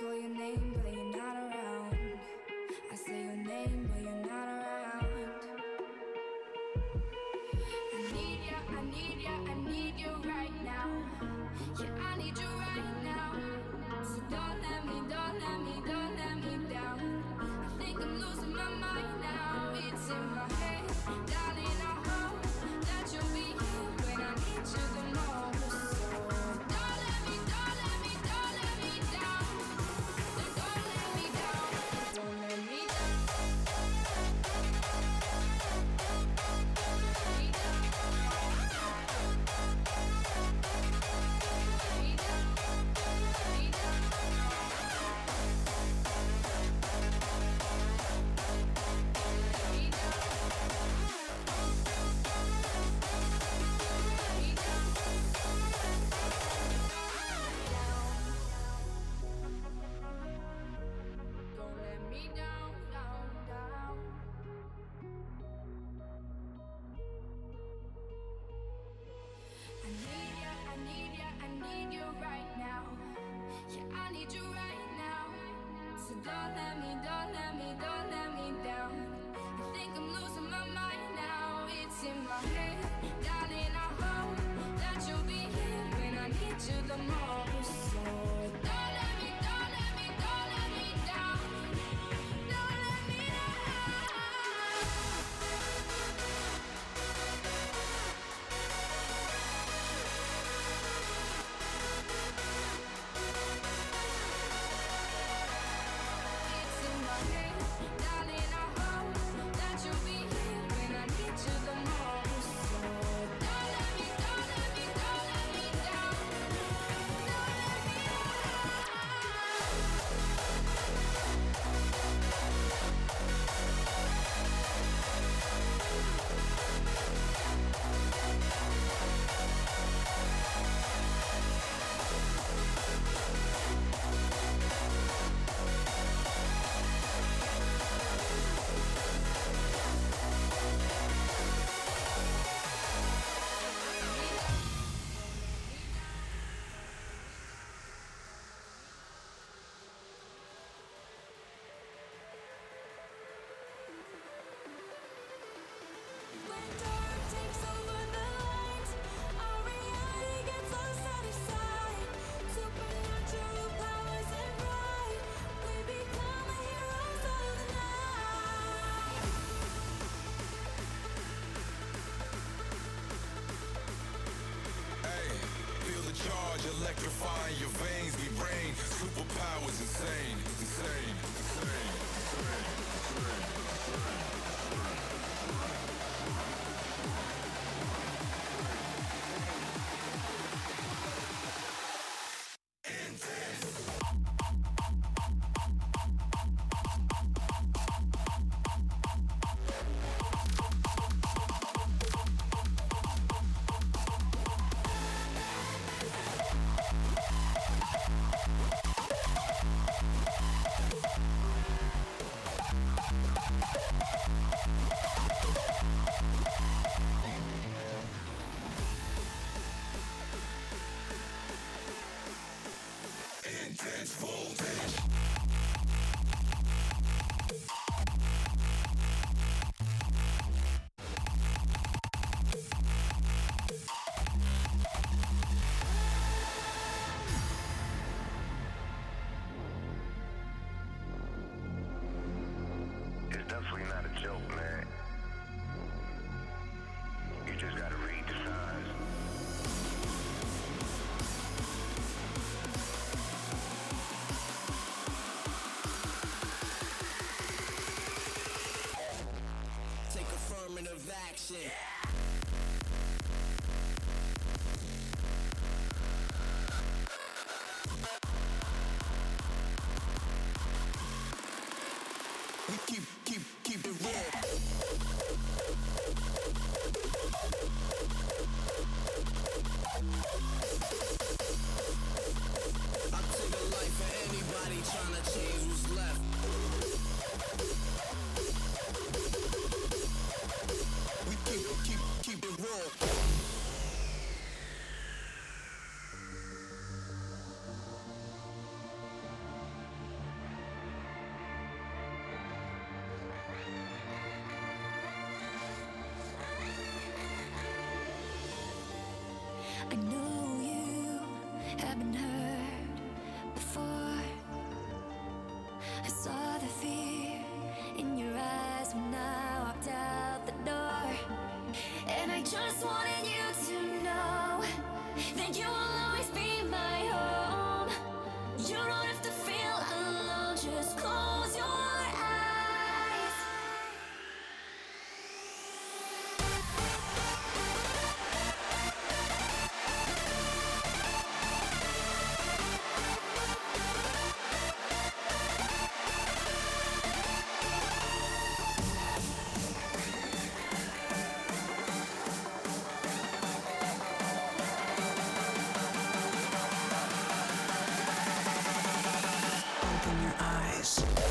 call your name, but you're not around. I say your name, but you're not around. I need ya, I need ya, I need you right. shit. in your eyes.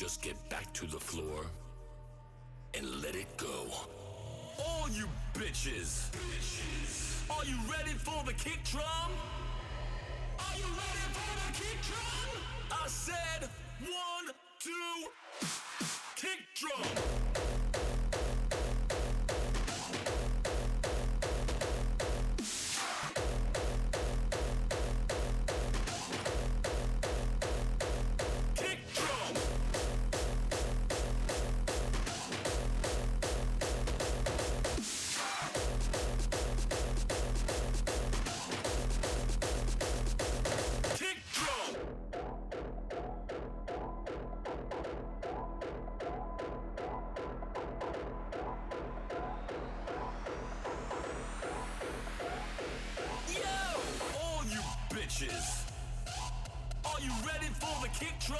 Just get back to the floor and let it go. All you bitches. bitches. Are you ready for the kick drum? Are you ready for the kick drum? I said one, two, kick drum. Kick drum?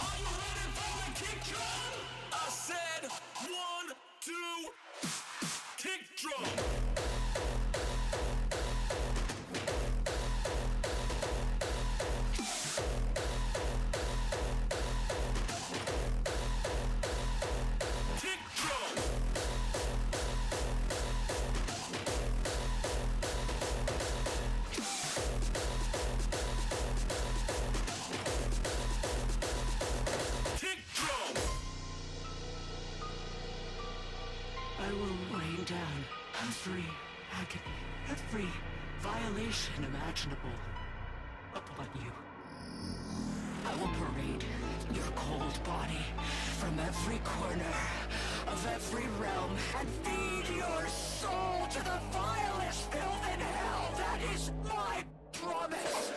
Are you ready for the kick drum? I said one, two, kick drum. From every corner of every realm and feed your soul to the vilest filth in hell. That is my promise.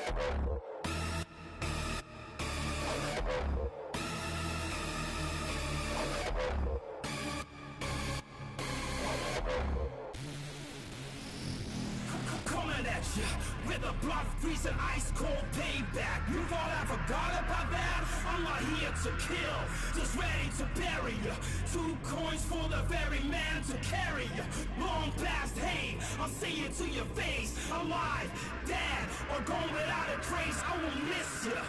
Coming at you with a blood freezing ice cold payback. You thought I forgot about that? I'm here to kill, just ready to bury you. Two coins for the very man to carry you. Long past hate, I'll say it to your face. Alive, dead, or gone without a trace. I will miss you.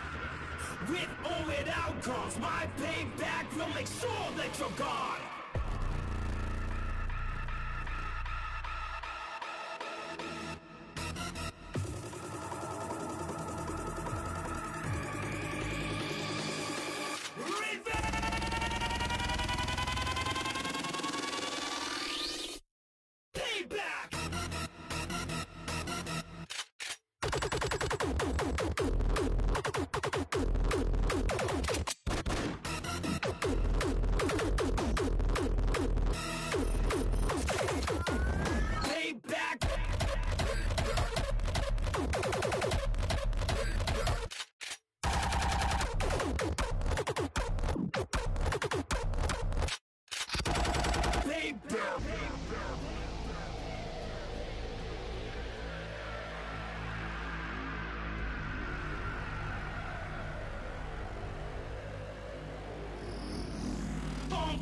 With or without comes my payback will make sure that you're gone.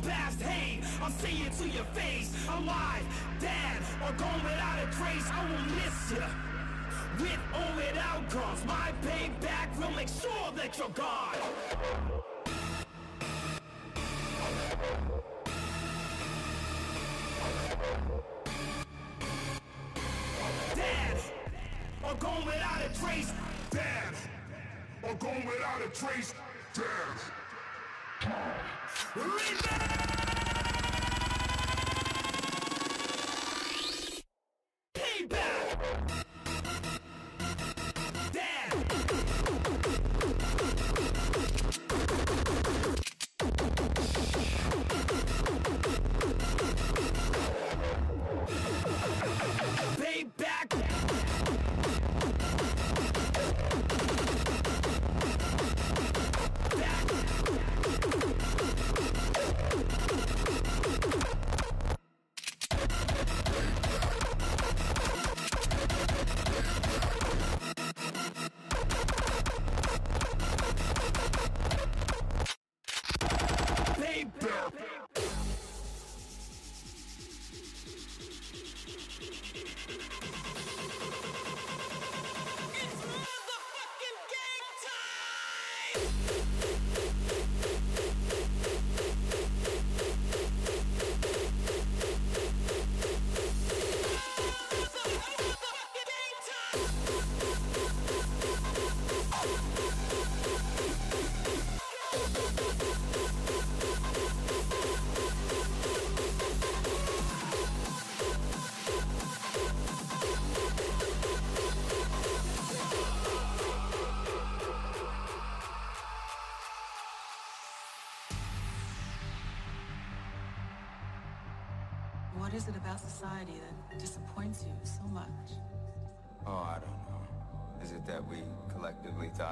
Past hate, I'll say it to your face. Alive, dead, or gone without a trace. I will miss you. With or without comes my payback will make sure that you're gone.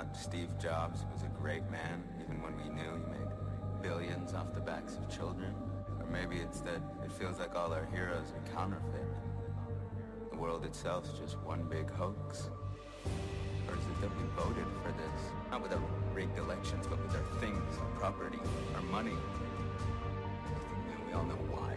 God, Steve Jobs was a great man, even when we knew he made billions off the backs of children. Or maybe it's that it feels like all our heroes are counterfeit. The world itself's just one big hoax. Or is it that we voted for this? Not with our rigged elections, but with our things, our property, our money. And we all know why.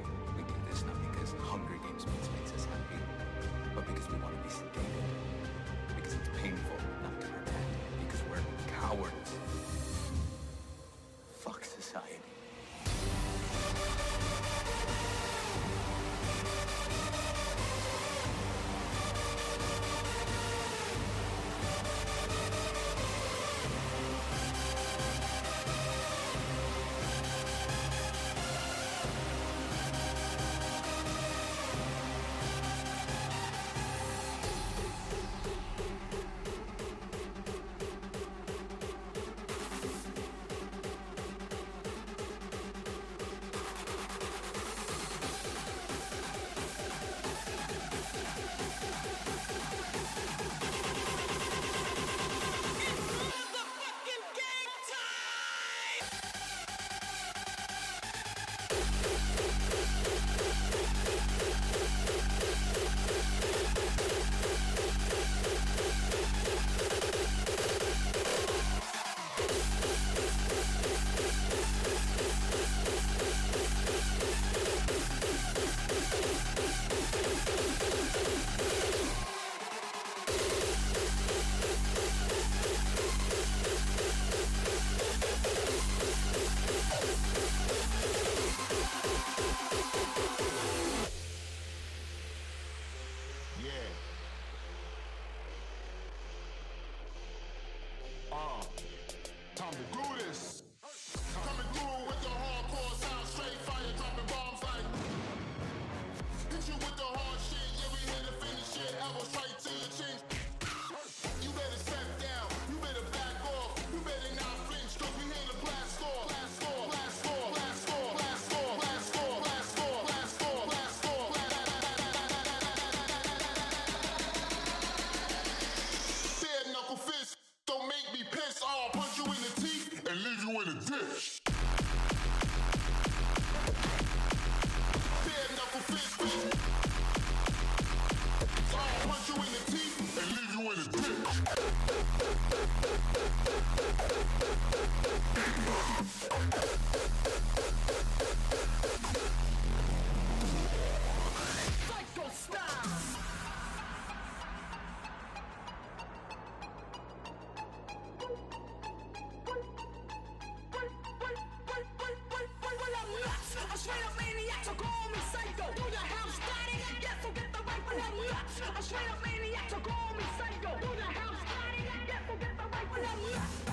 A straight up maniac to call me psycho. Do the house party, got it? Can't forget the right when I'm left.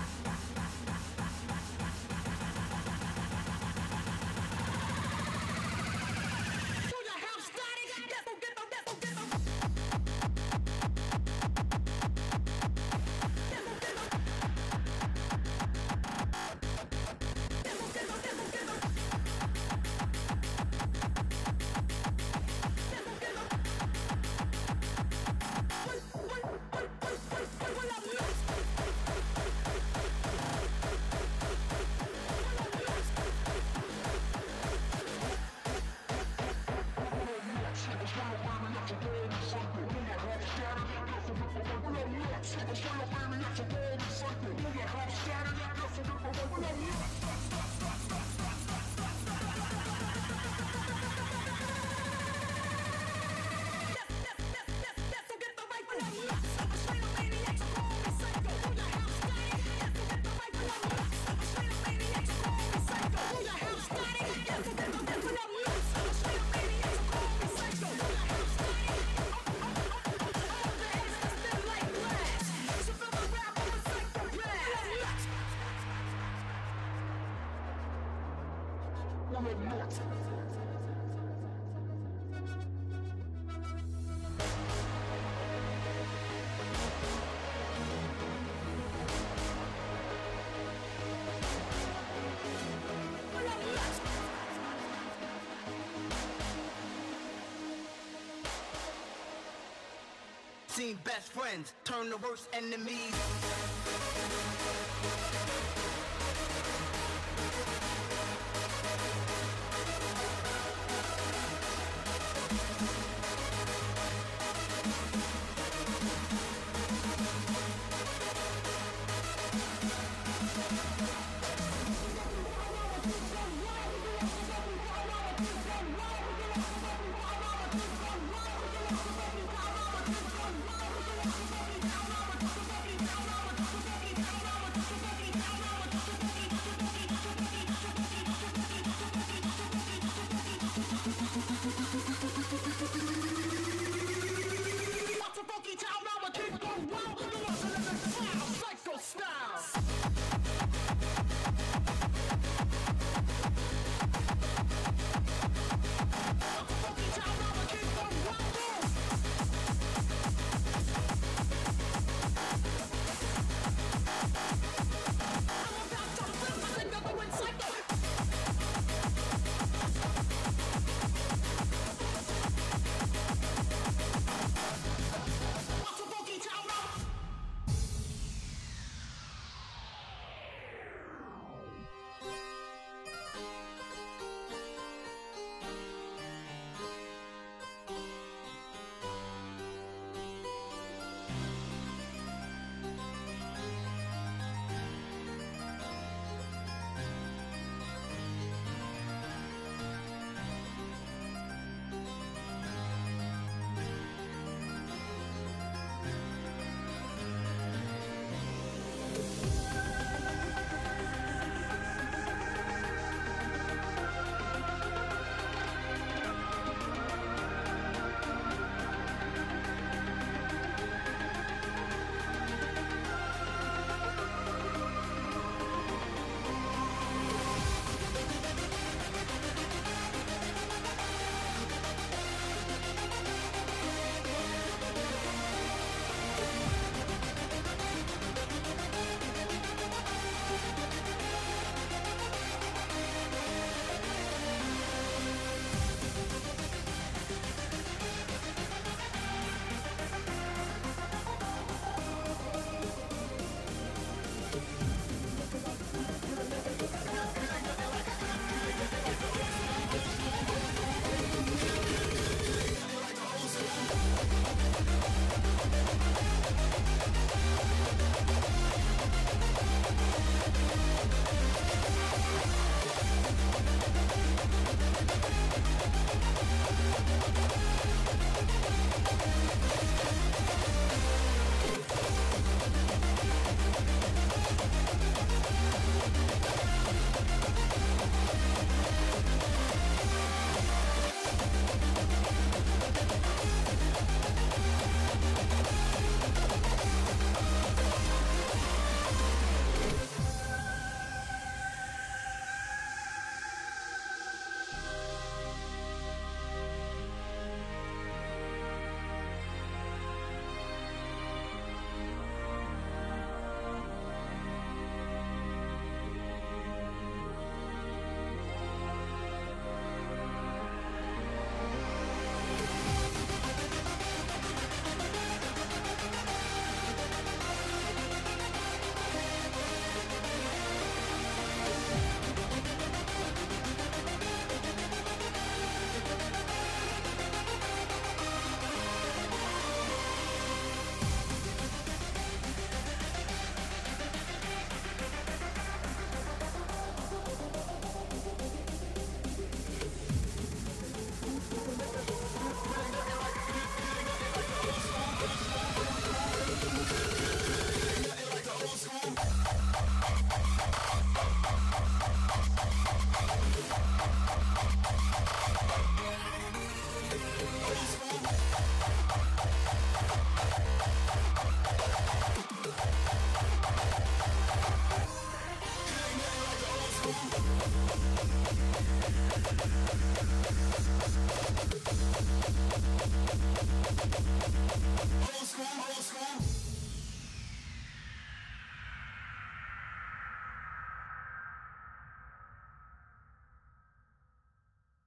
seen best friends turn to worst enemies.